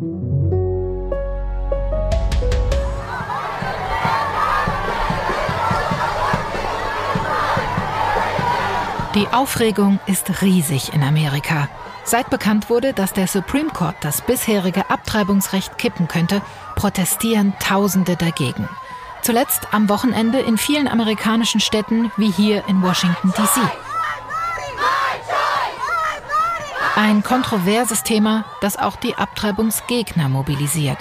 Die Aufregung ist riesig in Amerika. Seit bekannt wurde, dass der Supreme Court das bisherige Abtreibungsrecht kippen könnte, protestieren Tausende dagegen. Zuletzt am Wochenende in vielen amerikanischen Städten wie hier in Washington, DC. Ein kontroverses Thema, das auch die Abtreibungsgegner mobilisiert.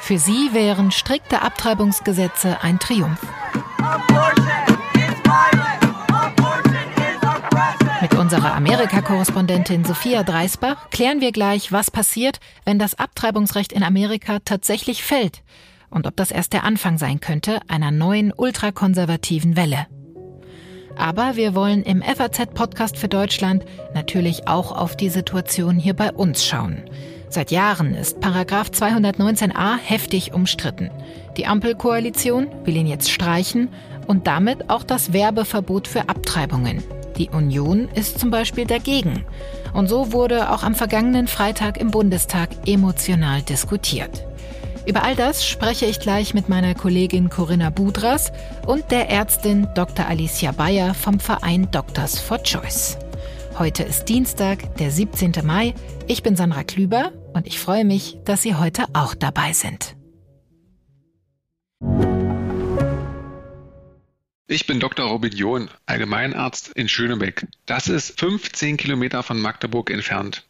Für sie wären strikte Abtreibungsgesetze ein Triumph. Mit unserer Amerika-Korrespondentin Sophia Dreisbach klären wir gleich, was passiert, wenn das Abtreibungsrecht in Amerika tatsächlich fällt und ob das erst der Anfang sein könnte einer neuen ultrakonservativen Welle. Aber wir wollen im FAZ-Podcast für Deutschland natürlich auch auf die Situation hier bei uns schauen. Seit Jahren ist Paragraph 219a heftig umstritten. Die Ampelkoalition will ihn jetzt streichen und damit auch das Werbeverbot für Abtreibungen. Die Union ist zum Beispiel dagegen. Und so wurde auch am vergangenen Freitag im Bundestag emotional diskutiert. Über all das spreche ich gleich mit meiner Kollegin Corinna Budras und der Ärztin Dr. Alicia Bayer vom Verein Doctors for Choice. Heute ist Dienstag, der 17. Mai. Ich bin Sandra Klüber und ich freue mich, dass Sie heute auch dabei sind. Ich bin Dr. Robin John, Allgemeinarzt in Schönebeck. Das ist 15 Kilometer von Magdeburg entfernt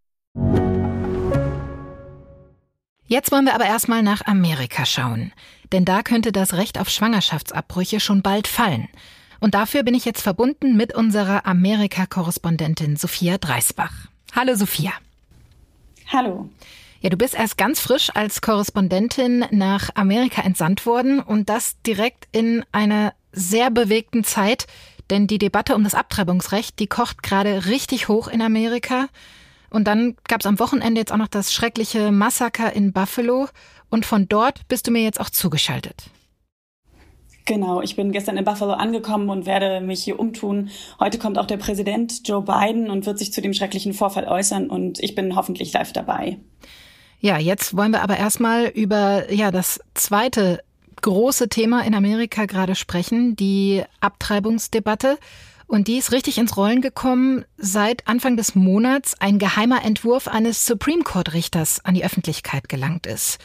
Jetzt wollen wir aber erstmal nach Amerika schauen. Denn da könnte das Recht auf Schwangerschaftsabbrüche schon bald fallen. Und dafür bin ich jetzt verbunden mit unserer Amerika-Korrespondentin Sophia Dreisbach. Hallo Sophia. Hallo. Ja, du bist erst ganz frisch als Korrespondentin nach Amerika entsandt worden und das direkt in einer sehr bewegten Zeit, denn die Debatte um das Abtreibungsrecht, die kocht gerade richtig hoch in Amerika. Und dann gab es am Wochenende jetzt auch noch das schreckliche Massaker in Buffalo. Und von dort bist du mir jetzt auch zugeschaltet. Genau, ich bin gestern in Buffalo angekommen und werde mich hier umtun. Heute kommt auch der Präsident Joe Biden und wird sich zu dem schrecklichen Vorfall äußern und ich bin hoffentlich live dabei. Ja, jetzt wollen wir aber erstmal über ja das zweite große Thema in Amerika gerade sprechen, die Abtreibungsdebatte. Und die ist richtig ins Rollen gekommen, seit Anfang des Monats ein geheimer Entwurf eines Supreme Court Richters an die Öffentlichkeit gelangt ist.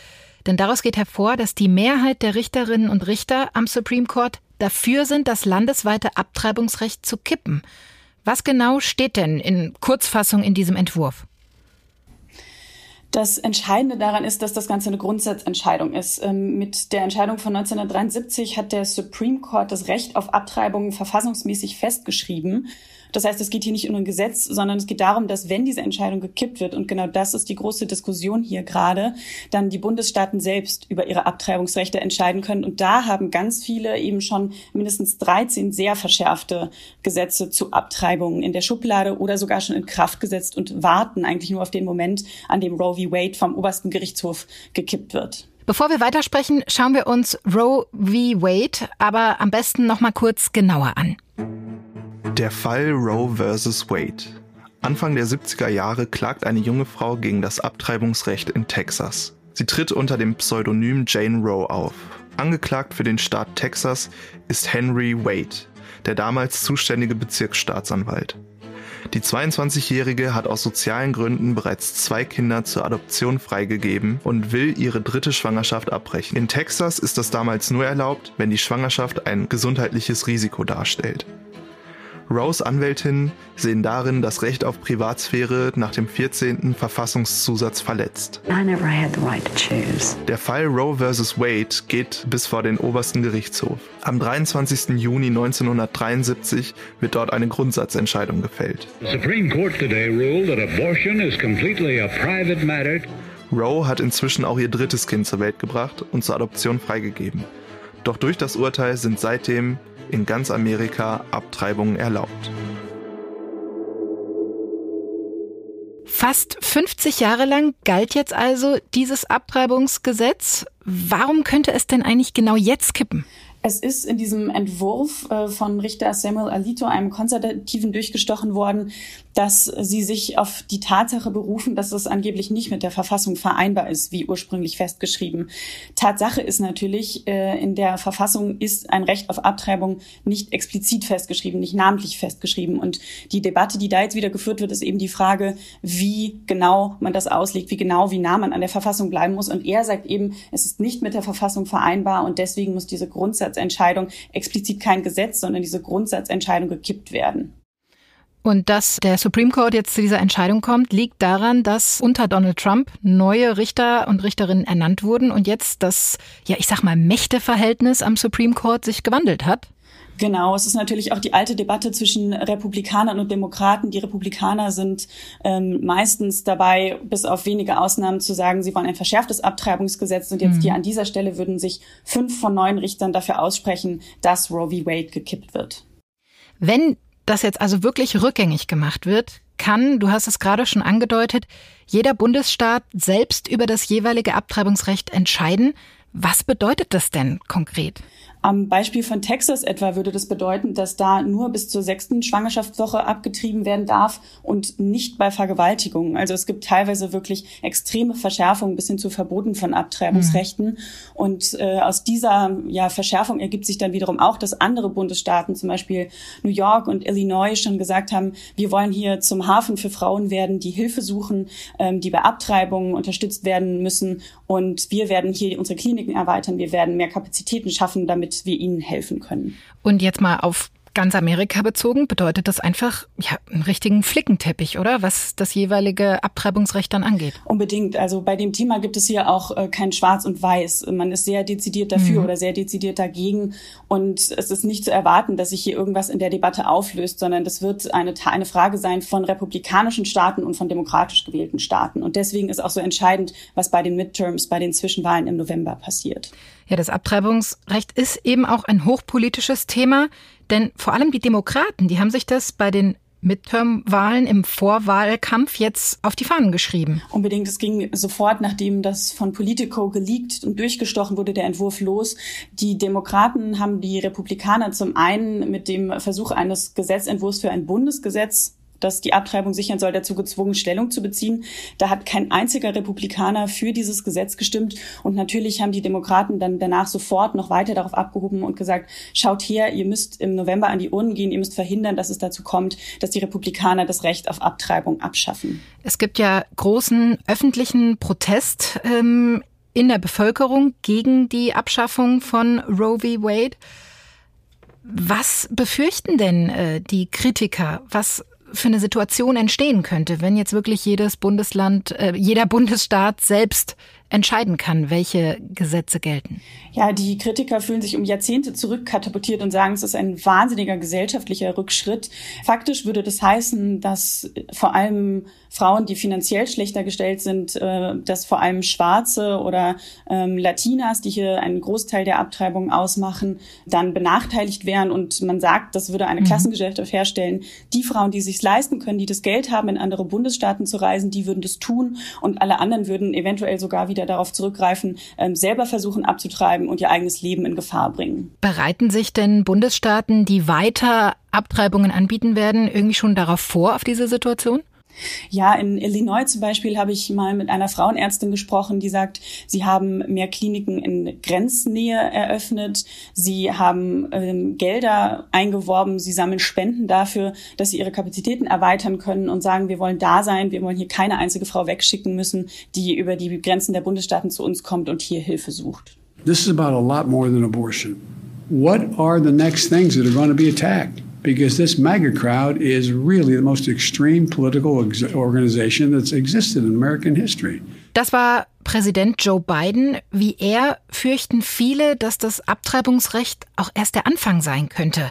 Denn daraus geht hervor, dass die Mehrheit der Richterinnen und Richter am Supreme Court dafür sind, das landesweite Abtreibungsrecht zu kippen. Was genau steht denn in Kurzfassung in diesem Entwurf? Das Entscheidende daran ist, dass das Ganze eine Grundsatzentscheidung ist. Ähm, mit der Entscheidung von 1973 hat der Supreme Court das Recht auf Abtreibungen verfassungsmäßig festgeschrieben. Das heißt, es geht hier nicht um ein Gesetz, sondern es geht darum, dass wenn diese Entscheidung gekippt wird, und genau das ist die große Diskussion hier gerade, dann die Bundesstaaten selbst über ihre Abtreibungsrechte entscheiden können. Und da haben ganz viele eben schon mindestens 13 sehr verschärfte Gesetze zu Abtreibungen in der Schublade oder sogar schon in Kraft gesetzt und warten eigentlich nur auf den Moment, an dem Roe v. Wade vom obersten Gerichtshof gekippt wird. Bevor wir weitersprechen, schauen wir uns Roe v. Wade aber am besten noch mal kurz genauer an. Der Fall Roe vs. Wade. Anfang der 70er Jahre klagt eine junge Frau gegen das Abtreibungsrecht in Texas. Sie tritt unter dem Pseudonym Jane Roe auf. Angeklagt für den Staat Texas ist Henry Wade, der damals zuständige Bezirksstaatsanwalt. Die 22-Jährige hat aus sozialen Gründen bereits zwei Kinder zur Adoption freigegeben und will ihre dritte Schwangerschaft abbrechen. In Texas ist das damals nur erlaubt, wenn die Schwangerschaft ein gesundheitliches Risiko darstellt. Rose Anwältinnen sehen darin das Recht auf Privatsphäre nach dem 14. Verfassungszusatz verletzt. Right Der Fall Roe vs. Wade geht bis vor den obersten Gerichtshof. Am 23. Juni 1973 wird dort eine Grundsatzentscheidung gefällt. Roe hat inzwischen auch ihr drittes Kind zur Welt gebracht und zur Adoption freigegeben. Doch durch das Urteil sind seitdem in ganz Amerika Abtreibungen erlaubt. Fast 50 Jahre lang galt jetzt also dieses Abtreibungsgesetz. Warum könnte es denn eigentlich genau jetzt kippen? Es ist in diesem Entwurf äh, von Richter Samuel Alito, einem Konservativen, durchgestochen worden, dass sie sich auf die Tatsache berufen, dass es angeblich nicht mit der Verfassung vereinbar ist, wie ursprünglich festgeschrieben. Tatsache ist natürlich, äh, in der Verfassung ist ein Recht auf Abtreibung nicht explizit festgeschrieben, nicht namentlich festgeschrieben. Und die Debatte, die da jetzt wieder geführt wird, ist eben die Frage, wie genau man das auslegt, wie genau, wie nah man an der Verfassung bleiben muss. Und er sagt eben, es ist nicht mit der Verfassung vereinbar und deswegen muss diese Grundsatz Grundsatzentscheidung explizit kein Gesetz, sondern diese Grundsatzentscheidung gekippt werden. Und dass der Supreme Court jetzt zu dieser Entscheidung kommt, liegt daran, dass unter Donald Trump neue Richter und Richterinnen ernannt wurden und jetzt das, ja, ich sag mal, Mächteverhältnis am Supreme Court sich gewandelt hat. Genau, es ist natürlich auch die alte Debatte zwischen Republikanern und Demokraten. Die Republikaner sind ähm, meistens dabei, bis auf wenige Ausnahmen zu sagen, sie wollen ein verschärftes Abtreibungsgesetz. Und jetzt mhm. hier an dieser Stelle würden sich fünf von neun Richtern dafür aussprechen, dass Roe v. Wade gekippt wird. Wenn das jetzt also wirklich rückgängig gemacht wird, kann, du hast es gerade schon angedeutet, jeder Bundesstaat selbst über das jeweilige Abtreibungsrecht entscheiden. Was bedeutet das denn konkret? Am Beispiel von Texas etwa würde das bedeuten, dass da nur bis zur sechsten Schwangerschaftswoche abgetrieben werden darf und nicht bei Vergewaltigungen. Also es gibt teilweise wirklich extreme Verschärfungen bis hin zu Verboten von Abtreibungsrechten. Mhm. Und äh, aus dieser ja, Verschärfung ergibt sich dann wiederum auch, dass andere Bundesstaaten, zum Beispiel New York und Illinois, schon gesagt haben, wir wollen hier zum Hafen für Frauen werden, die Hilfe suchen, ähm, die bei Abtreibungen unterstützt werden müssen. Und wir werden hier unsere Kliniken erweitern, wir werden mehr Kapazitäten schaffen, damit wir ihnen helfen können. Und jetzt mal auf ganz Amerika bezogen bedeutet das einfach ja, einen richtigen Flickenteppich, oder? Was das jeweilige Abtreibungsrecht dann angeht. Unbedingt. Also bei dem Thema gibt es hier auch äh, kein Schwarz und Weiß. Man ist sehr dezidiert dafür mhm. oder sehr dezidiert dagegen. Und es ist nicht zu erwarten, dass sich hier irgendwas in der Debatte auflöst, sondern das wird eine, eine Frage sein von republikanischen Staaten und von demokratisch gewählten Staaten. Und deswegen ist auch so entscheidend, was bei den Midterms, bei den Zwischenwahlen im November passiert. Ja, das Abtreibungsrecht ist eben auch ein hochpolitisches Thema, denn vor allem die Demokraten, die haben sich das bei den Midterm-Wahlen im Vorwahlkampf jetzt auf die Fahnen geschrieben. Unbedingt. Es ging sofort, nachdem das von Politico geleakt und durchgestochen wurde, der Entwurf los. Die Demokraten haben die Republikaner zum einen mit dem Versuch eines Gesetzentwurfs für ein Bundesgesetz das die Abtreibung sichern soll, dazu gezwungen, Stellung zu beziehen. Da hat kein einziger Republikaner für dieses Gesetz gestimmt. Und natürlich haben die Demokraten dann danach sofort noch weiter darauf abgehoben und gesagt, schaut her, ihr müsst im November an die Urnen gehen, ihr müsst verhindern, dass es dazu kommt, dass die Republikaner das Recht auf Abtreibung abschaffen. Es gibt ja großen öffentlichen Protest ähm, in der Bevölkerung gegen die Abschaffung von Roe v. Wade. Was befürchten denn äh, die Kritiker? Was für eine Situation entstehen könnte, wenn jetzt wirklich jedes Bundesland, äh, jeder Bundesstaat selbst entscheiden kann, welche Gesetze gelten. Ja, die Kritiker fühlen sich um Jahrzehnte zurückkatapultiert und sagen, es ist ein wahnsinniger gesellschaftlicher Rückschritt. Faktisch würde das heißen, dass vor allem Frauen, die finanziell schlechter gestellt sind, äh, dass vor allem Schwarze oder ähm, Latinas, die hier einen Großteil der Abtreibung ausmachen, dann benachteiligt wären. Und man sagt, das würde eine mhm. Klassengesellschaft herstellen. Die Frauen, die sich leisten können, die das Geld haben, in andere Bundesstaaten zu reisen, die würden das tun und alle anderen würden eventuell sogar wieder wieder darauf zurückgreifen, ähm, selber versuchen abzutreiben und ihr eigenes Leben in Gefahr bringen. Bereiten sich denn Bundesstaaten, die weiter Abtreibungen anbieten werden, irgendwie schon darauf vor, auf diese Situation? Ja, in Illinois zum Beispiel habe ich mal mit einer Frauenärztin gesprochen, die sagt, sie haben mehr Kliniken in Grenznähe eröffnet, sie haben ähm, Gelder eingeworben, sie sammeln Spenden dafür, dass sie ihre Kapazitäten erweitern können und sagen, wir wollen da sein, wir wollen hier keine einzige Frau wegschicken müssen, die über die Grenzen der Bundesstaaten zu uns kommt und hier Hilfe sucht. This is about a lot more than abortion. What are the next things that are going to be attacked? Because this MAGA crowd is really the most extreme political organization that's existed in American history. Das war Präsident Joe Biden. Wie er fürchten viele, dass das Abtreibungsrecht auch erst der Anfang sein könnte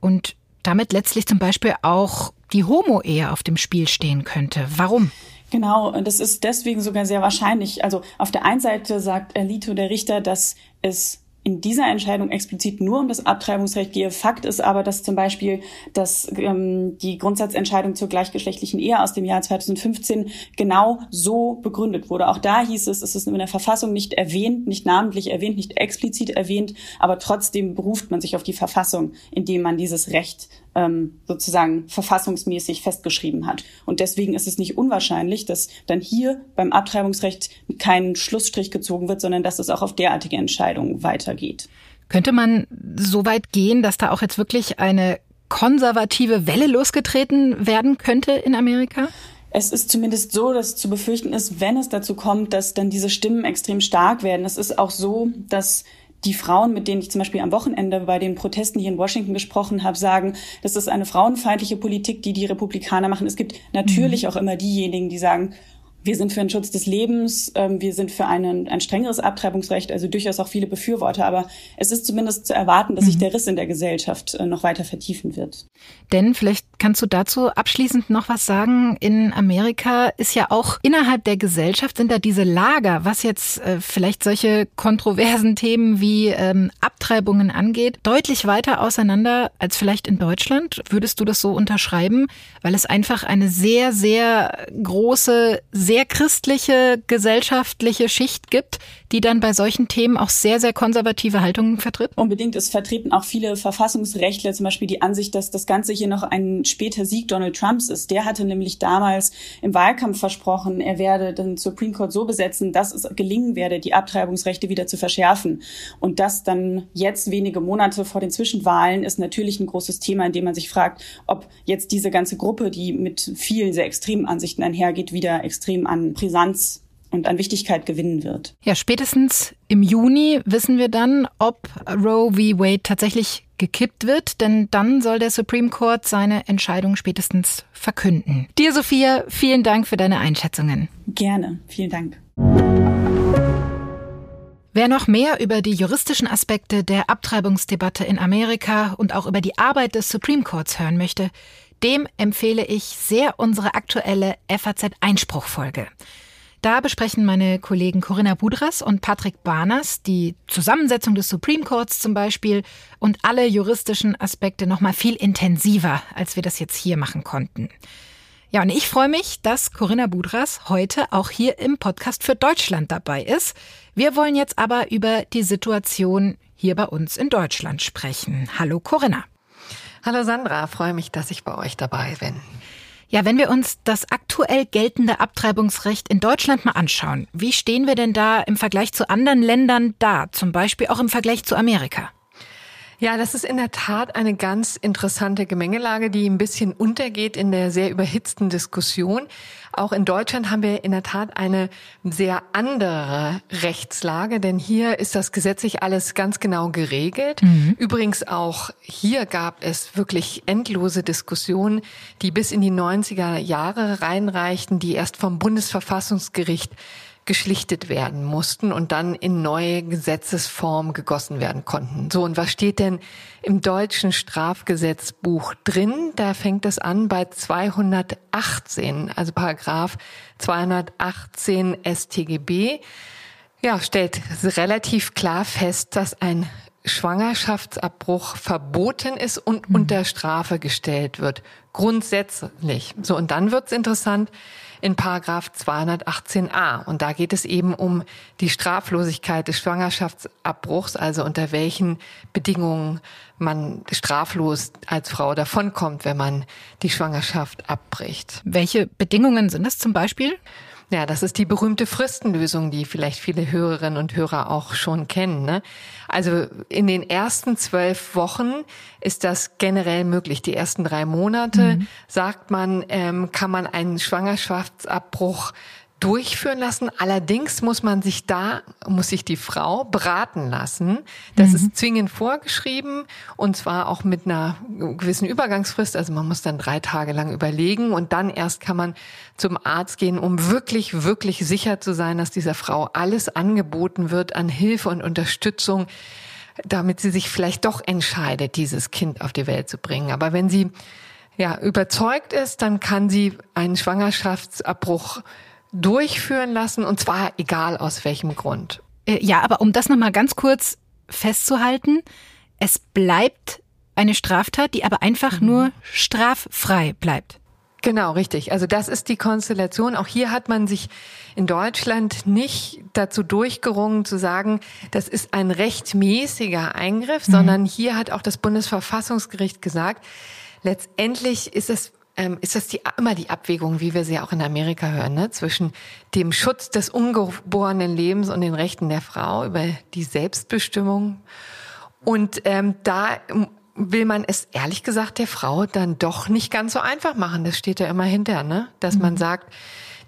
und damit letztlich zum Beispiel auch die Homo-Ehe auf dem Spiel stehen könnte. Warum? Genau, und das ist deswegen sogar sehr wahrscheinlich. Also auf der einen Seite sagt Alito, der Richter, dass es in dieser Entscheidung explizit nur um das Abtreibungsrecht gehe. Fakt ist aber, dass zum Beispiel dass, ähm, die Grundsatzentscheidung zur gleichgeschlechtlichen Ehe aus dem Jahr 2015 genau so begründet wurde. Auch da hieß es, es ist in der Verfassung nicht erwähnt, nicht namentlich erwähnt, nicht explizit erwähnt, aber trotzdem beruft man sich auf die Verfassung, indem man dieses Recht ähm, sozusagen verfassungsmäßig festgeschrieben hat. Und deswegen ist es nicht unwahrscheinlich, dass dann hier beim Abtreibungsrecht kein Schlussstrich gezogen wird, sondern dass es auch auf derartige Entscheidungen weitergeht. Könnte man so weit gehen, dass da auch jetzt wirklich eine konservative Welle losgetreten werden könnte in Amerika? Es ist zumindest so, dass zu befürchten ist, wenn es dazu kommt, dass dann diese Stimmen extrem stark werden. Es ist auch so, dass die Frauen, mit denen ich zum Beispiel am Wochenende bei den Protesten hier in Washington gesprochen habe, sagen, das ist eine frauenfeindliche Politik, die die Republikaner machen. Es gibt natürlich mhm. auch immer diejenigen, die sagen, wir sind für den Schutz des Lebens, ähm, wir sind für einen, ein strengeres Abtreibungsrecht, also durchaus auch viele Befürworter. Aber es ist zumindest zu erwarten, dass mhm. sich der Riss in der Gesellschaft äh, noch weiter vertiefen wird. Denn vielleicht kannst du dazu abschließend noch was sagen. In Amerika ist ja auch innerhalb der Gesellschaft sind da diese Lager, was jetzt äh, vielleicht solche kontroversen Themen wie ähm, Abtreibungen angeht, deutlich weiter auseinander als vielleicht in Deutschland. Würdest du das so unterschreiben? Weil es einfach eine sehr, sehr große, sehr christliche gesellschaftliche Schicht gibt, die dann bei solchen Themen auch sehr, sehr konservative Haltungen vertritt? Unbedingt. Es vertreten auch viele Verfassungsrechtler zum Beispiel die Ansicht, dass das Ganze hier noch ein später Sieg Donald Trumps ist. Der hatte nämlich damals im Wahlkampf versprochen, er werde den Supreme Court so besetzen, dass es gelingen werde, die Abtreibungsrechte wieder zu verschärfen. Und das dann jetzt wenige Monate vor den Zwischenwahlen ist natürlich ein großes Thema, in dem man sich fragt, ob jetzt diese ganze Gruppe, die mit vielen sehr extremen Ansichten einhergeht, wieder extrem an Brisanz und an Wichtigkeit gewinnen wird. Ja, spätestens im Juni wissen wir dann, ob Roe v. Wade tatsächlich gekippt wird, denn dann soll der Supreme Court seine Entscheidung spätestens verkünden. Dir, Sophia, vielen Dank für deine Einschätzungen. Gerne, vielen Dank. Wer noch mehr über die juristischen Aspekte der Abtreibungsdebatte in Amerika und auch über die Arbeit des Supreme Courts hören möchte, dem empfehle ich sehr unsere aktuelle FAZ Einspruchfolge. Da besprechen meine Kollegen Corinna Budras und Patrick Barners die Zusammensetzung des Supreme Courts zum Beispiel und alle juristischen Aspekte noch mal viel intensiver, als wir das jetzt hier machen konnten. Ja, und ich freue mich, dass Corinna Budras heute auch hier im Podcast für Deutschland dabei ist. Wir wollen jetzt aber über die Situation hier bei uns in Deutschland sprechen. Hallo Corinna. Hallo Sandra, freue mich, dass ich bei euch dabei bin. Ja, wenn wir uns das aktuell geltende Abtreibungsrecht in Deutschland mal anschauen, wie stehen wir denn da im Vergleich zu anderen Ländern da, zum Beispiel auch im Vergleich zu Amerika? Ja, das ist in der Tat eine ganz interessante Gemengelage, die ein bisschen untergeht in der sehr überhitzten Diskussion. Auch in Deutschland haben wir in der Tat eine sehr andere Rechtslage, denn hier ist das gesetzlich alles ganz genau geregelt. Mhm. Übrigens auch hier gab es wirklich endlose Diskussionen, die bis in die 90er Jahre reinreichten, die erst vom Bundesverfassungsgericht geschlichtet werden mussten und dann in neue Gesetzesform gegossen werden konnten. So, und was steht denn im deutschen Strafgesetzbuch drin? Da fängt es an bei 218, also Paragraph 218 StGB. Ja, stellt relativ klar fest, dass ein Schwangerschaftsabbruch verboten ist und mhm. unter Strafe gestellt wird. Grundsätzlich. So, und dann wird's interessant in Paragraph 218a. Und da geht es eben um die Straflosigkeit des Schwangerschaftsabbruchs, also unter welchen Bedingungen man straflos als Frau davonkommt, wenn man die Schwangerschaft abbricht. Welche Bedingungen sind das zum Beispiel? Ja, das ist die berühmte Fristenlösung, die vielleicht viele Hörerinnen und Hörer auch schon kennen. Ne? Also in den ersten zwölf Wochen ist das generell möglich. Die ersten drei Monate, mhm. sagt man, ähm, kann man einen Schwangerschaftsabbruch durchführen lassen. Allerdings muss man sich da, muss sich die Frau beraten lassen. Das mhm. ist zwingend vorgeschrieben und zwar auch mit einer gewissen Übergangsfrist. Also man muss dann drei Tage lang überlegen und dann erst kann man zum Arzt gehen, um wirklich, wirklich sicher zu sein, dass dieser Frau alles angeboten wird an Hilfe und Unterstützung, damit sie sich vielleicht doch entscheidet, dieses Kind auf die Welt zu bringen. Aber wenn sie ja überzeugt ist, dann kann sie einen Schwangerschaftsabbruch durchführen lassen und zwar egal aus welchem Grund. Äh, ja, aber um das nochmal ganz kurz festzuhalten, es bleibt eine Straftat, die aber einfach mhm. nur straffrei bleibt. Genau, richtig. Also das ist die Konstellation. Auch hier hat man sich in Deutschland nicht dazu durchgerungen zu sagen, das ist ein rechtmäßiger Eingriff, mhm. sondern hier hat auch das Bundesverfassungsgericht gesagt, letztendlich ist es ähm, ist das die, immer die Abwägung, wie wir sie auch in Amerika hören, ne? zwischen dem Schutz des ungeborenen Lebens und den Rechten der Frau über die Selbstbestimmung. Und ähm, da will man es ehrlich gesagt der Frau dann doch nicht ganz so einfach machen. Das steht ja immer hinter, ne? Dass mhm. man sagt,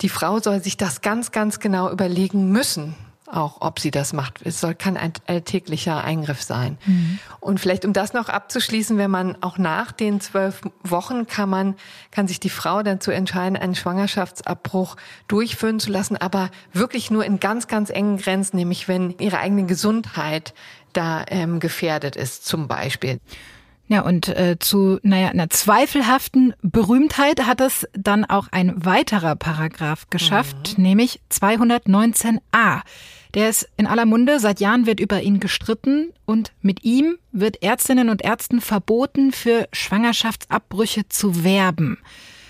die Frau soll sich das ganz, ganz genau überlegen müssen, auch ob sie das macht. Es soll kein alltäglicher Eingriff sein. Mhm. Und vielleicht, um das noch abzuschließen, wenn man auch nach den zwölf Wochen kann man, kann sich die Frau dann zu entscheiden, einen Schwangerschaftsabbruch durchführen zu lassen, aber wirklich nur in ganz, ganz engen Grenzen, nämlich wenn ihre eigene Gesundheit da ähm, gefährdet ist, zum Beispiel. Ja, und äh, zu naja, einer zweifelhaften Berühmtheit hat es dann auch ein weiterer Paragraph geschafft, mhm. nämlich 219a. Der ist in aller Munde, seit Jahren wird über ihn gestritten und mit ihm wird Ärztinnen und Ärzten verboten, für Schwangerschaftsabbrüche zu werben.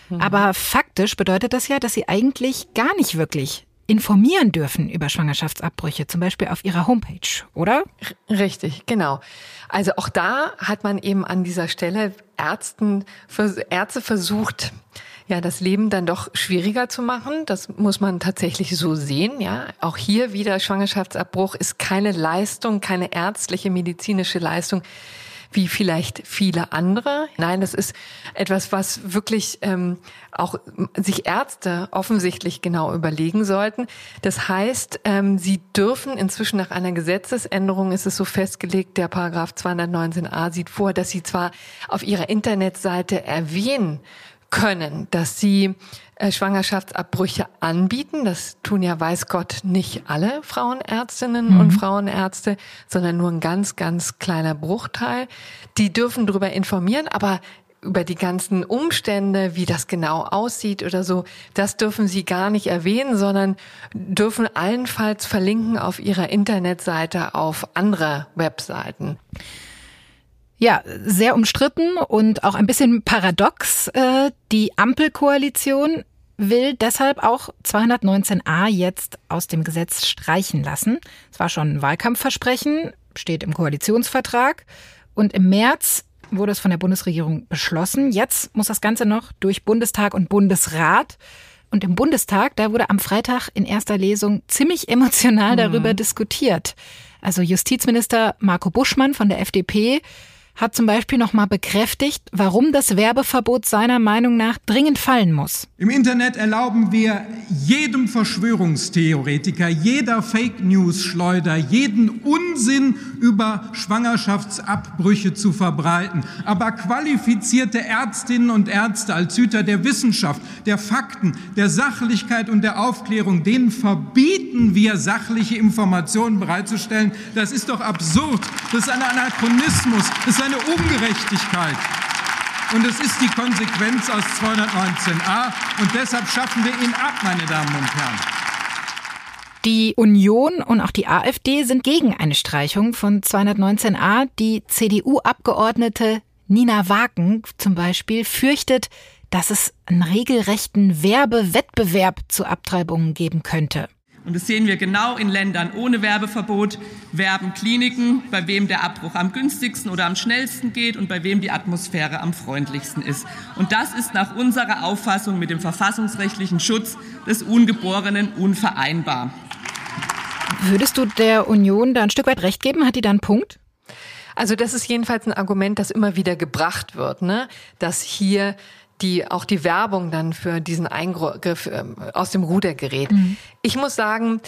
Mhm. Aber faktisch bedeutet das ja, dass sie eigentlich gar nicht wirklich informieren dürfen über Schwangerschaftsabbrüche, zum Beispiel auf ihrer Homepage, oder? Richtig, genau. Also auch da hat man eben an dieser Stelle Ärzten, Ärzte versucht, ja, das Leben dann doch schwieriger zu machen. Das muss man tatsächlich so sehen, ja. Auch hier wieder Schwangerschaftsabbruch ist keine Leistung, keine ärztliche, medizinische Leistung, wie vielleicht viele andere. Nein, das ist etwas, was wirklich ähm, auch sich Ärzte offensichtlich genau überlegen sollten. Das heißt, ähm, sie dürfen inzwischen nach einer Gesetzesänderung, ist es so festgelegt, der Paragraph 219a sieht vor, dass sie zwar auf ihrer Internetseite erwähnen können, dass sie äh, Schwangerschaftsabbrüche anbieten. Das tun ja, weiß Gott, nicht alle Frauenärztinnen mhm. und Frauenärzte, sondern nur ein ganz, ganz kleiner Bruchteil. Die dürfen darüber informieren, aber über die ganzen Umstände, wie das genau aussieht oder so, das dürfen Sie gar nicht erwähnen, sondern dürfen allenfalls verlinken auf Ihrer Internetseite auf andere Webseiten. Ja, sehr umstritten und auch ein bisschen paradox. Äh, die Ampelkoalition will deshalb auch 219a jetzt aus dem Gesetz streichen lassen. Es war schon ein Wahlkampfversprechen, steht im Koalitionsvertrag. Und im März wurde es von der Bundesregierung beschlossen. Jetzt muss das Ganze noch durch Bundestag und Bundesrat. Und im Bundestag, da wurde am Freitag in erster Lesung ziemlich emotional darüber mhm. diskutiert. Also Justizminister Marco Buschmann von der FDP hat zum Beispiel nochmal bekräftigt, warum das Werbeverbot seiner Meinung nach dringend fallen muss. Im Internet erlauben wir jedem Verschwörungstheoretiker, jeder Fake News Schleuder, jeden Unsinn über Schwangerschaftsabbrüche zu verbreiten. Aber qualifizierte Ärztinnen und Ärzte als Hüter der Wissenschaft, der Fakten, der Sachlichkeit und der Aufklärung, denen verbieten wir sachliche Informationen bereitzustellen. Das ist doch absurd. Das ist ein Anachronismus. Das eine Ungerechtigkeit. Und es ist die Konsequenz aus 219a. Und deshalb schaffen wir ihn ab, meine Damen und Herren. Die Union und auch die AfD sind gegen eine Streichung von 219a. Die CDU-Abgeordnete Nina Wagen zum Beispiel fürchtet, dass es einen regelrechten Werbewettbewerb zu Abtreibungen geben könnte. Und das sehen wir genau in Ländern ohne Werbeverbot, werben Kliniken, bei wem der Abbruch am günstigsten oder am schnellsten geht und bei wem die Atmosphäre am freundlichsten ist. Und das ist nach unserer Auffassung mit dem verfassungsrechtlichen Schutz des Ungeborenen unvereinbar. Würdest du der Union da ein Stück weit recht geben? Hat die da einen Punkt? Also das ist jedenfalls ein Argument, das immer wieder gebracht wird, ne? dass hier die auch die Werbung dann für diesen Eingriff ähm, aus dem Ruder gerät. Mhm. Ich muss sagen,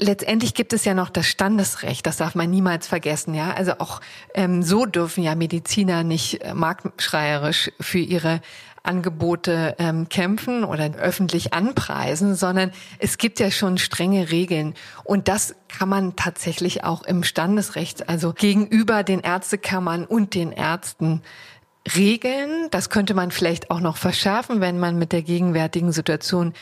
letztendlich gibt es ja noch das Standesrecht, das darf man niemals vergessen, ja. Also auch ähm, so dürfen ja Mediziner nicht äh, marktschreierisch für ihre Angebote ähm, kämpfen oder öffentlich anpreisen, sondern es gibt ja schon strenge Regeln. Und das kann man tatsächlich auch im Standesrecht, also gegenüber den Ärztekammern und den Ärzten regeln. Das könnte man vielleicht auch noch verschärfen, wenn man mit der gegenwärtigen Situation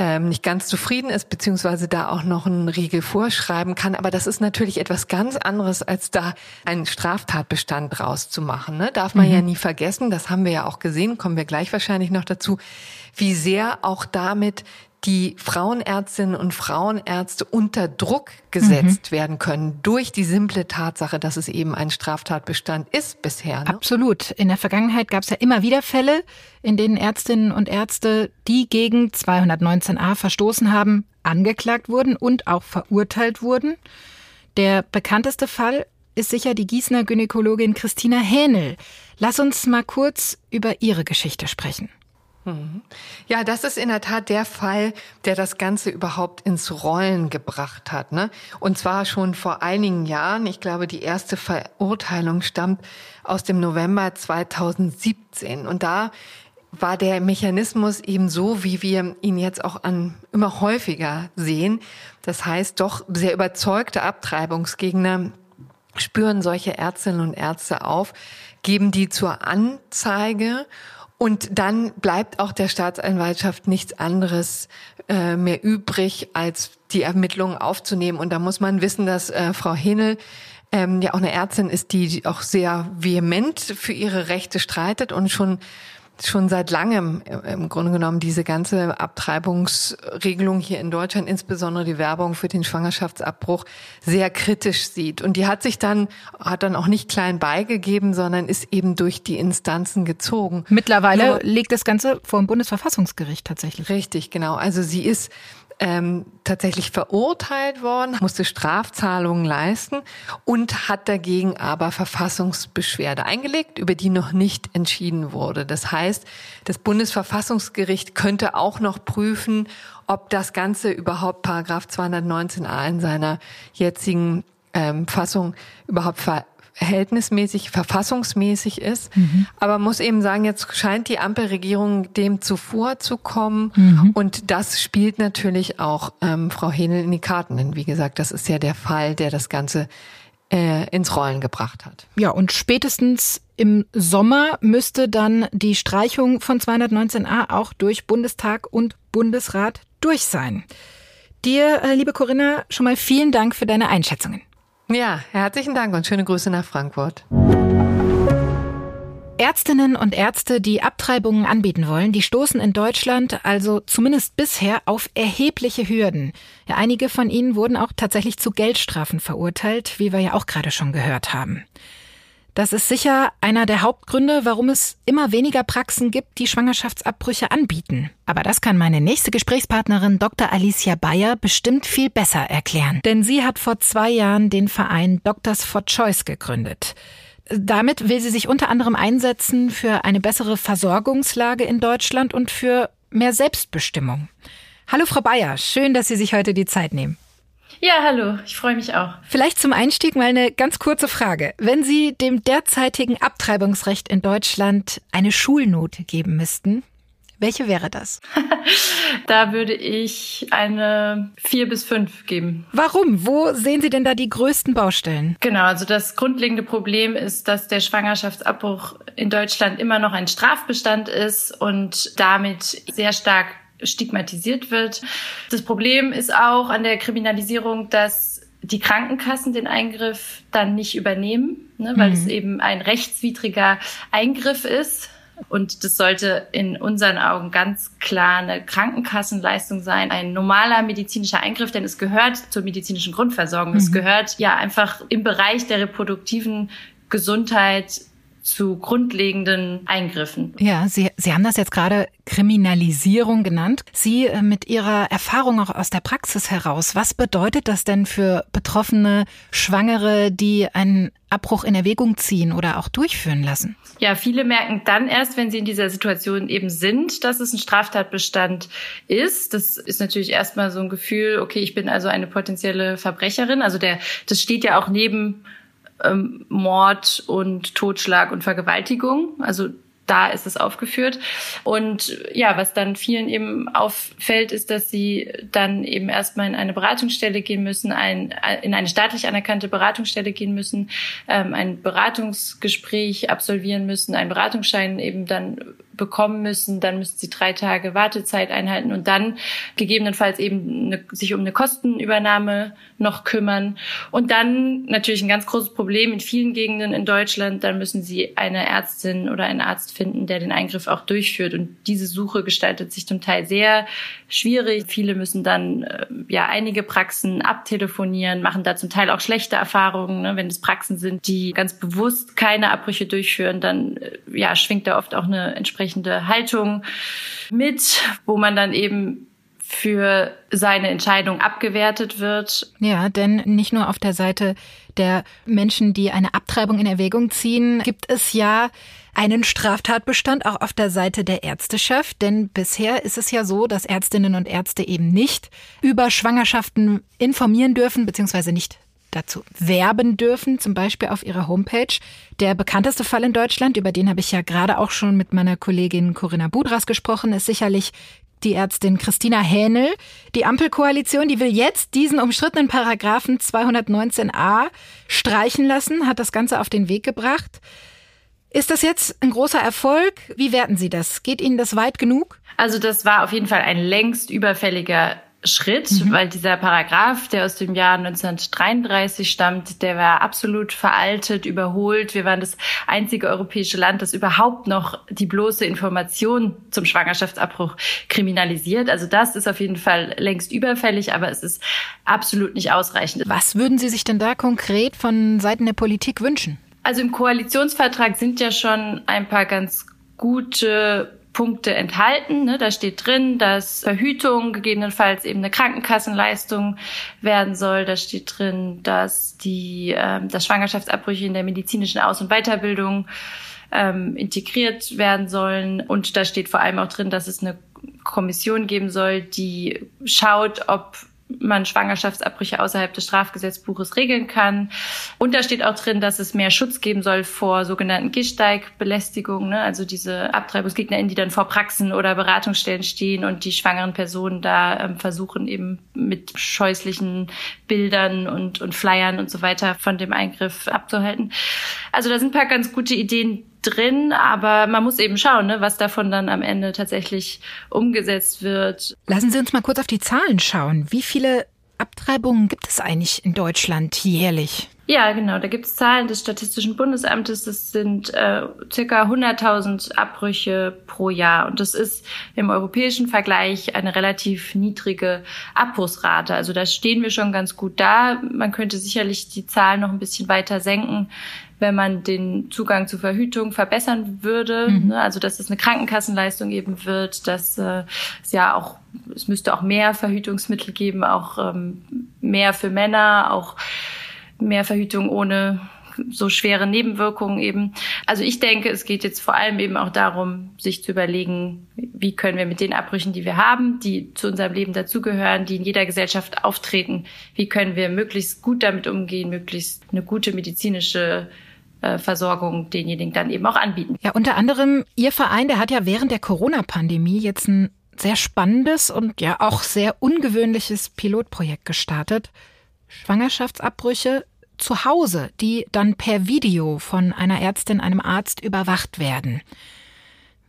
ähm, nicht ganz zufrieden ist, beziehungsweise da auch noch einen Riegel vorschreiben kann. Aber das ist natürlich etwas ganz anderes, als da einen Straftatbestand rauszumachen. Ne? Darf man mhm. ja nie vergessen, das haben wir ja auch gesehen, kommen wir gleich wahrscheinlich noch dazu, wie sehr auch damit die Frauenärztinnen und Frauenärzte unter Druck gesetzt mhm. werden können durch die simple Tatsache, dass es eben ein Straftatbestand ist bisher. Ne? Absolut. In der Vergangenheit gab es ja immer wieder Fälle, in denen Ärztinnen und Ärzte, die gegen 219a verstoßen haben, angeklagt wurden und auch verurteilt wurden. Der bekannteste Fall ist sicher die Gießener Gynäkologin Christina Hähnel. Lass uns mal kurz über ihre Geschichte sprechen. Mhm. Ja, das ist in der Tat der Fall, der das Ganze überhaupt ins Rollen gebracht hat. Ne? Und zwar schon vor einigen Jahren. Ich glaube, die erste Verurteilung stammt aus dem November 2017. Und da war der Mechanismus eben so, wie wir ihn jetzt auch an immer häufiger sehen. Das heißt, doch sehr überzeugte Abtreibungsgegner spüren solche Ärztinnen und Ärzte auf, geben die zur Anzeige und dann bleibt auch der Staatsanwaltschaft nichts anderes äh, mehr übrig, als die Ermittlungen aufzunehmen. Und da muss man wissen, dass äh, Frau Hinel ähm, ja auch eine Ärztin ist, die auch sehr vehement für ihre Rechte streitet und schon schon seit langem äh, im Grunde genommen diese ganze Abtreibungsregelung hier in Deutschland, insbesondere die Werbung für den Schwangerschaftsabbruch, sehr kritisch sieht. Und die hat sich dann, hat dann auch nicht klein beigegeben, sondern ist eben durch die Instanzen gezogen. Mittlerweile Nur, liegt das Ganze vor dem Bundesverfassungsgericht tatsächlich. Richtig, genau. Also sie ist ähm, tatsächlich verurteilt worden, musste Strafzahlungen leisten und hat dagegen aber Verfassungsbeschwerde eingelegt, über die noch nicht entschieden wurde. Das heißt, das Bundesverfassungsgericht könnte auch noch prüfen, ob das Ganze überhaupt Paragraph 219a in seiner jetzigen ähm, Fassung überhaupt ver verhältnismäßig, verfassungsmäßig ist. Mhm. Aber muss eben sagen, jetzt scheint die Ampelregierung dem zuvorzukommen. Mhm. Und das spielt natürlich auch ähm, Frau Henel in die Karten. Denn wie gesagt, das ist ja der Fall, der das Ganze äh, ins Rollen gebracht hat. Ja, und spätestens im Sommer müsste dann die Streichung von 219a auch durch Bundestag und Bundesrat durch sein. Dir, äh, liebe Corinna, schon mal vielen Dank für deine Einschätzungen. Ja, herzlichen Dank und schöne Grüße nach Frankfurt. Ärztinnen und Ärzte, die Abtreibungen anbieten wollen, die stoßen in Deutschland also zumindest bisher auf erhebliche Hürden. Ja, einige von ihnen wurden auch tatsächlich zu Geldstrafen verurteilt, wie wir ja auch gerade schon gehört haben. Das ist sicher einer der Hauptgründe, warum es immer weniger Praxen gibt, die Schwangerschaftsabbrüche anbieten. Aber das kann meine nächste Gesprächspartnerin Dr. Alicia Bayer bestimmt viel besser erklären. Denn sie hat vor zwei Jahren den Verein Doctors for Choice gegründet. Damit will sie sich unter anderem einsetzen für eine bessere Versorgungslage in Deutschland und für mehr Selbstbestimmung. Hallo Frau Bayer, schön, dass Sie sich heute die Zeit nehmen. Ja, hallo, ich freue mich auch. Vielleicht zum Einstieg mal eine ganz kurze Frage. Wenn Sie dem derzeitigen Abtreibungsrecht in Deutschland eine Schulnote geben müssten, welche wäre das? da würde ich eine vier bis fünf geben. Warum? Wo sehen Sie denn da die größten Baustellen? Genau, also das grundlegende Problem ist, dass der Schwangerschaftsabbruch in Deutschland immer noch ein Strafbestand ist und damit sehr stark stigmatisiert wird. Das Problem ist auch an der Kriminalisierung, dass die Krankenkassen den Eingriff dann nicht übernehmen, ne, weil mhm. es eben ein rechtswidriger Eingriff ist. Und das sollte in unseren Augen ganz klar eine Krankenkassenleistung sein, ein normaler medizinischer Eingriff, denn es gehört zur medizinischen Grundversorgung. Mhm. Es gehört ja einfach im Bereich der reproduktiven Gesundheit zu grundlegenden Eingriffen. Ja, Sie, Sie haben das jetzt gerade Kriminalisierung genannt. Sie äh, mit Ihrer Erfahrung auch aus der Praxis heraus, was bedeutet das denn für betroffene Schwangere, die einen Abbruch in Erwägung ziehen oder auch durchführen lassen? Ja, viele merken dann erst, wenn sie in dieser Situation eben sind, dass es ein Straftatbestand ist. Das ist natürlich erstmal so ein Gefühl, okay, ich bin also eine potenzielle Verbrecherin. Also der, das steht ja auch neben ähm, Mord und Totschlag und Vergewaltigung. Also da ist es aufgeführt. Und ja, was dann vielen eben auffällt, ist, dass sie dann eben erstmal in eine Beratungsstelle gehen müssen, ein, in eine staatlich anerkannte Beratungsstelle gehen müssen, ähm, ein Beratungsgespräch absolvieren müssen, einen Beratungsschein eben dann bekommen müssen, dann müssen sie drei Tage Wartezeit einhalten und dann gegebenenfalls eben eine, sich um eine Kostenübernahme noch kümmern. Und dann natürlich ein ganz großes Problem in vielen Gegenden in Deutschland, dann müssen sie eine Ärztin oder einen Arzt finden, der den Eingriff auch durchführt. Und diese Suche gestaltet sich zum Teil sehr schwierig. Viele müssen dann äh, ja einige Praxen abtelefonieren, machen da zum Teil auch schlechte Erfahrungen. Ne? Wenn es Praxen sind, die ganz bewusst keine Abbrüche durchführen, dann äh, ja schwingt da oft auch eine entsprechende Haltung mit, wo man dann eben für seine Entscheidung abgewertet wird. Ja, denn nicht nur auf der Seite der Menschen, die eine Abtreibung in Erwägung ziehen, gibt es ja einen Straftatbestand auch auf der Seite der Ärzteschaft, denn bisher ist es ja so, dass Ärztinnen und Ärzte eben nicht über Schwangerschaften informieren dürfen, beziehungsweise nicht dazu werben dürfen, zum Beispiel auf ihrer Homepage. Der bekannteste Fall in Deutschland, über den habe ich ja gerade auch schon mit meiner Kollegin Corinna Budras gesprochen, ist sicherlich die Ärztin Christina Hähnel. Die Ampelkoalition, die will jetzt diesen umstrittenen Paragraphen 219a streichen lassen, hat das Ganze auf den Weg gebracht. Ist das jetzt ein großer Erfolg? Wie werten Sie das? Geht Ihnen das weit genug? Also das war auf jeden Fall ein längst überfälliger Schritt, mhm. weil dieser Paragraph, der aus dem Jahr 1933 stammt, der war absolut veraltet, überholt. Wir waren das einzige europäische Land, das überhaupt noch die bloße Information zum Schwangerschaftsabbruch kriminalisiert. Also das ist auf jeden Fall längst überfällig, aber es ist absolut nicht ausreichend. Was würden Sie sich denn da konkret von Seiten der Politik wünschen? Also im Koalitionsvertrag sind ja schon ein paar ganz gute Punkte enthalten. Ne? Da steht drin, dass Verhütung gegebenenfalls eben eine Krankenkassenleistung werden soll. Da steht drin, dass die, ähm, dass Schwangerschaftsabbrüche in der medizinischen Aus- und Weiterbildung ähm, integriert werden sollen. Und da steht vor allem auch drin, dass es eine Kommission geben soll, die schaut, ob man Schwangerschaftsabbrüche außerhalb des Strafgesetzbuches regeln kann. Und da steht auch drin, dass es mehr Schutz geben soll vor sogenannten Gehsteigbelästigungen, ne? also diese AbtreibungsgegnerInnen, die dann vor Praxen oder Beratungsstellen stehen und die schwangeren Personen da ähm, versuchen eben mit scheußlichen Bildern und, und Flyern und so weiter von dem Eingriff abzuhalten. Also da sind ein paar ganz gute Ideen drin, aber man muss eben schauen, ne, was davon dann am Ende tatsächlich umgesetzt wird. Lassen Sie uns mal kurz auf die Zahlen schauen. Wie viele Abtreibungen gibt es eigentlich in Deutschland jährlich? Ja, genau. Da gibt es Zahlen des Statistischen Bundesamtes. Das sind äh, circa 100.000 Abbrüche pro Jahr. Und das ist im europäischen Vergleich eine relativ niedrige Abbruchsrate. Also da stehen wir schon ganz gut da. Man könnte sicherlich die Zahlen noch ein bisschen weiter senken, wenn man den Zugang zur Verhütung verbessern würde. Mhm. Ne? Also dass es eine Krankenkassenleistung geben wird, dass äh, es ja auch es müsste auch mehr Verhütungsmittel geben, auch ähm, mehr für Männer, auch mehr Verhütung ohne so schwere Nebenwirkungen eben. Also ich denke, es geht jetzt vor allem eben auch darum, sich zu überlegen, wie können wir mit den Abbrüchen, die wir haben, die zu unserem Leben dazugehören, die in jeder Gesellschaft auftreten, wie können wir möglichst gut damit umgehen, möglichst eine gute medizinische Versorgung denjenigen dann eben auch anbieten. Ja, unter anderem Ihr Verein, der hat ja während der Corona-Pandemie jetzt ein sehr spannendes und ja auch sehr ungewöhnliches Pilotprojekt gestartet. Schwangerschaftsabbrüche zu Hause, die dann per Video von einer Ärztin, einem Arzt überwacht werden.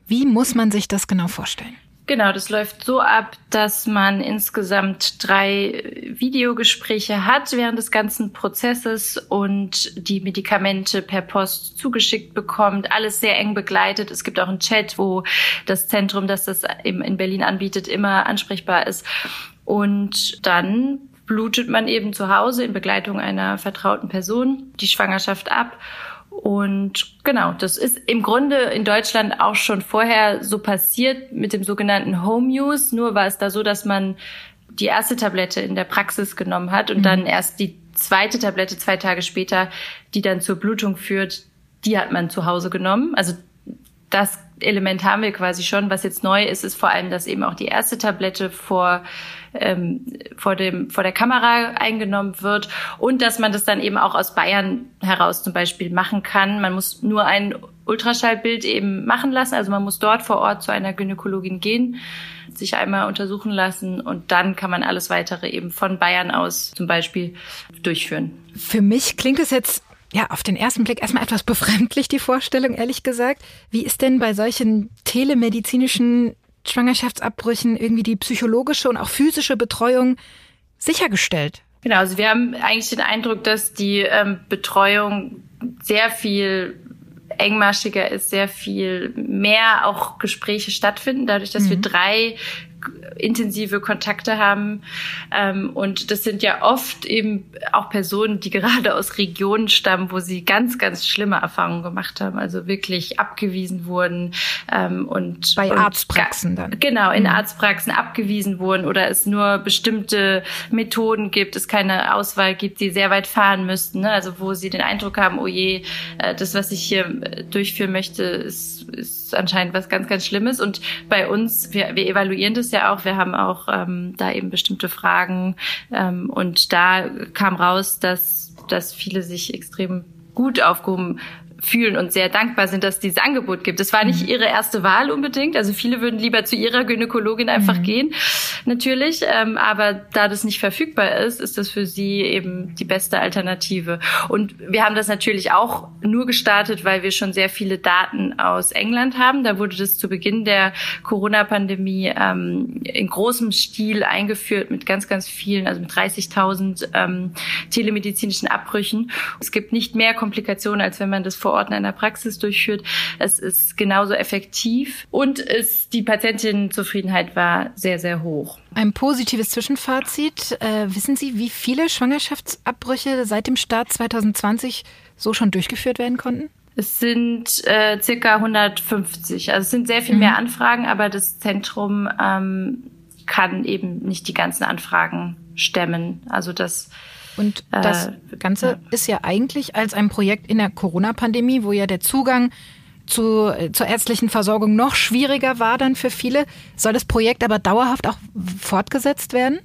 Wie muss man sich das genau vorstellen? Genau, das läuft so ab, dass man insgesamt drei Videogespräche hat während des ganzen Prozesses und die Medikamente per Post zugeschickt bekommt. Alles sehr eng begleitet. Es gibt auch einen Chat, wo das Zentrum, das das in Berlin anbietet, immer ansprechbar ist. Und dann blutet man eben zu Hause in Begleitung einer vertrauten Person die Schwangerschaft ab. Und genau, das ist im Grunde in Deutschland auch schon vorher so passiert mit dem sogenannten Home Use. Nur war es da so, dass man die erste Tablette in der Praxis genommen hat und mhm. dann erst die zweite Tablette zwei Tage später, die dann zur Blutung führt, die hat man zu Hause genommen. Also das Element haben wir quasi schon. Was jetzt neu ist, ist vor allem, dass eben auch die erste Tablette vor ähm, vor dem vor der Kamera eingenommen wird und dass man das dann eben auch aus Bayern heraus zum Beispiel machen kann. Man muss nur ein Ultraschallbild eben machen lassen, also man muss dort vor Ort zu einer Gynäkologin gehen, sich einmal untersuchen lassen und dann kann man alles weitere eben von Bayern aus zum Beispiel durchführen. Für mich klingt es jetzt ja auf den ersten Blick erstmal etwas befremdlich, die Vorstellung, ehrlich gesagt. Wie ist denn bei solchen telemedizinischen Schwangerschaftsabbrüchen irgendwie die psychologische und auch physische Betreuung sichergestellt? Genau, also wir haben eigentlich den Eindruck, dass die ähm, Betreuung sehr viel engmaschiger ist, sehr viel mehr auch Gespräche stattfinden, dadurch, dass mhm. wir drei intensive Kontakte haben. Ähm, und das sind ja oft eben auch Personen, die gerade aus Regionen stammen, wo sie ganz, ganz schlimme Erfahrungen gemacht haben, also wirklich abgewiesen wurden ähm, und bei und Arztpraxen dann. Genau, in mhm. Arztpraxen abgewiesen wurden oder es nur bestimmte Methoden gibt, es keine Auswahl gibt, die sehr weit fahren müssten. Ne? Also wo sie den Eindruck haben, oh je, äh, das, was ich hier äh, durchführen möchte, ist, ist anscheinend was ganz, ganz Schlimmes. Und bei uns, wir, wir evaluieren das ja auch. Wir haben auch ähm, da eben bestimmte Fragen. Ähm, und da kam raus, dass, dass viele sich extrem gut aufgehoben fühlen und sehr dankbar sind, dass dieses Angebot gibt. Das war nicht mhm. ihre erste Wahl unbedingt. Also viele würden lieber zu ihrer Gynäkologin einfach mhm. gehen, natürlich. Ähm, aber da das nicht verfügbar ist, ist das für sie eben die beste Alternative. Und wir haben das natürlich auch nur gestartet, weil wir schon sehr viele Daten aus England haben. Da wurde das zu Beginn der Corona-Pandemie ähm, in großem Stil eingeführt mit ganz, ganz vielen, also mit 30.000 ähm, telemedizinischen Abbrüchen. Es gibt nicht mehr Komplikationen, als wenn man das vor vor Ort in einer Praxis durchführt. Es ist genauso effektiv und es, die Patientinnenzufriedenheit war sehr, sehr hoch. Ein positives Zwischenfazit. Äh, wissen Sie, wie viele Schwangerschaftsabbrüche seit dem Start 2020 so schon durchgeführt werden konnten? Es sind äh, circa 150. Also es sind sehr viel mehr mhm. Anfragen, aber das Zentrum ähm, kann eben nicht die ganzen Anfragen stemmen. Also das und das äh, Ganze ja. ist ja eigentlich als ein Projekt in der Corona-Pandemie, wo ja der Zugang zu, äh, zur ärztlichen Versorgung noch schwieriger war dann für viele. Soll das Projekt aber dauerhaft auch fortgesetzt werden?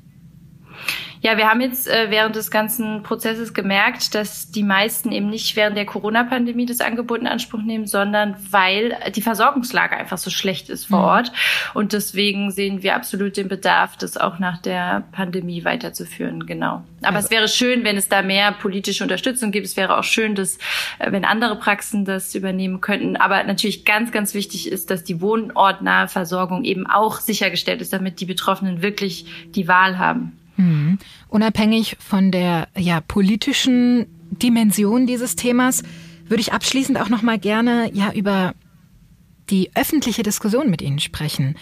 Ja, wir haben jetzt äh, während des ganzen Prozesses gemerkt, dass die meisten eben nicht während der Corona-Pandemie das Angebot in Anspruch nehmen, sondern weil die Versorgungslage einfach so schlecht ist vor mhm. Ort. Und deswegen sehen wir absolut den Bedarf, das auch nach der Pandemie weiterzuführen. Genau. Aber also. es wäre schön, wenn es da mehr politische Unterstützung gibt. Es wäre auch schön, dass, äh, wenn andere Praxen das übernehmen könnten. Aber natürlich ganz, ganz wichtig ist, dass die wohnortnahe Versorgung eben auch sichergestellt ist, damit die Betroffenen wirklich die Wahl haben. Mhm. Unabhängig von der ja, politischen Dimension dieses Themas würde ich abschließend auch noch mal gerne ja über die öffentliche Diskussion mit Ihnen sprechen.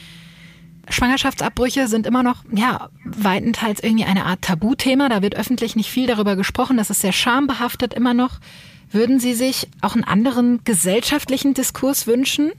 Schwangerschaftsabbrüche sind immer noch, ja, weitenteils irgendwie eine Art Tabuthema. Da wird öffentlich nicht viel darüber gesprochen. Das ist sehr schambehaftet immer noch. Würden Sie sich auch einen anderen gesellschaftlichen Diskurs wünschen?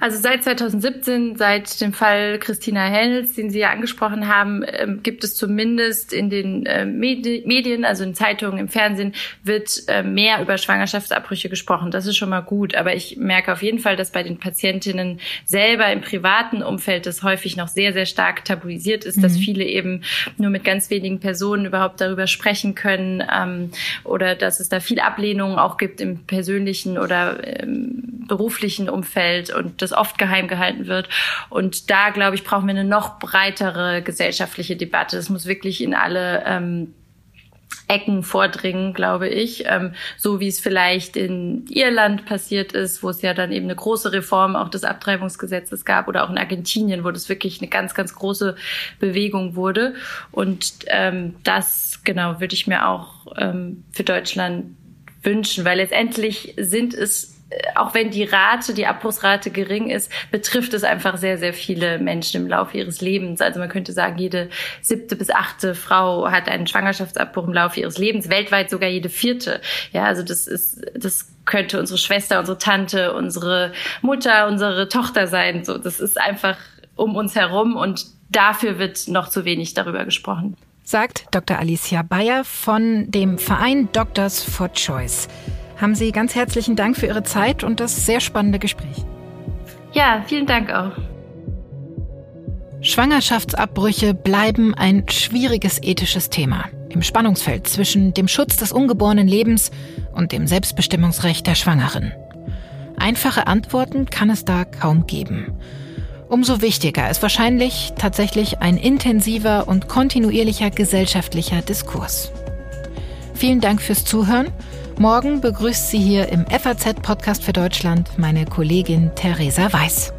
Also seit 2017, seit dem Fall Christina Hennels, den Sie ja angesprochen haben, ähm, gibt es zumindest in den äh, Medien, also in Zeitungen, im Fernsehen, wird äh, mehr über Schwangerschaftsabbrüche gesprochen. Das ist schon mal gut. Aber ich merke auf jeden Fall, dass bei den Patientinnen selber im privaten Umfeld das häufig noch sehr, sehr stark tabuisiert ist, mhm. dass viele eben nur mit ganz wenigen Personen überhaupt darüber sprechen können ähm, oder dass es da viel Ablehnung auch gibt im persönlichen oder ähm, beruflichen Umfeld und das oft geheim gehalten wird. Und da, glaube ich, brauchen wir eine noch breitere gesellschaftliche Debatte. Es muss wirklich in alle ähm, Ecken vordringen, glaube ich, ähm, so wie es vielleicht in Irland passiert ist, wo es ja dann eben eine große Reform auch des Abtreibungsgesetzes gab oder auch in Argentinien, wo das wirklich eine ganz, ganz große Bewegung wurde. Und ähm, das, genau, würde ich mir auch ähm, für Deutschland wünschen, weil letztendlich sind es auch wenn die Rate, die Abbruchsrate gering ist, betrifft es einfach sehr, sehr viele Menschen im Laufe ihres Lebens. Also man könnte sagen, jede siebte bis achte Frau hat einen Schwangerschaftsabbruch im Laufe ihres Lebens, weltweit sogar jede vierte. Ja, also das ist, das könnte unsere Schwester, unsere Tante, unsere Mutter, unsere Tochter sein. So, das ist einfach um uns herum und dafür wird noch zu wenig darüber gesprochen. Sagt Dr. Alicia Bayer von dem Verein Doctors for Choice haben Sie ganz herzlichen Dank für Ihre Zeit und das sehr spannende Gespräch. Ja, vielen Dank auch. Schwangerschaftsabbrüche bleiben ein schwieriges ethisches Thema im Spannungsfeld zwischen dem Schutz des ungeborenen Lebens und dem Selbstbestimmungsrecht der Schwangeren. Einfache Antworten kann es da kaum geben. Umso wichtiger ist wahrscheinlich tatsächlich ein intensiver und kontinuierlicher gesellschaftlicher Diskurs. Vielen Dank fürs Zuhören Morgen begrüßt sie hier im FAZ-Podcast für Deutschland meine Kollegin Theresa Weiß.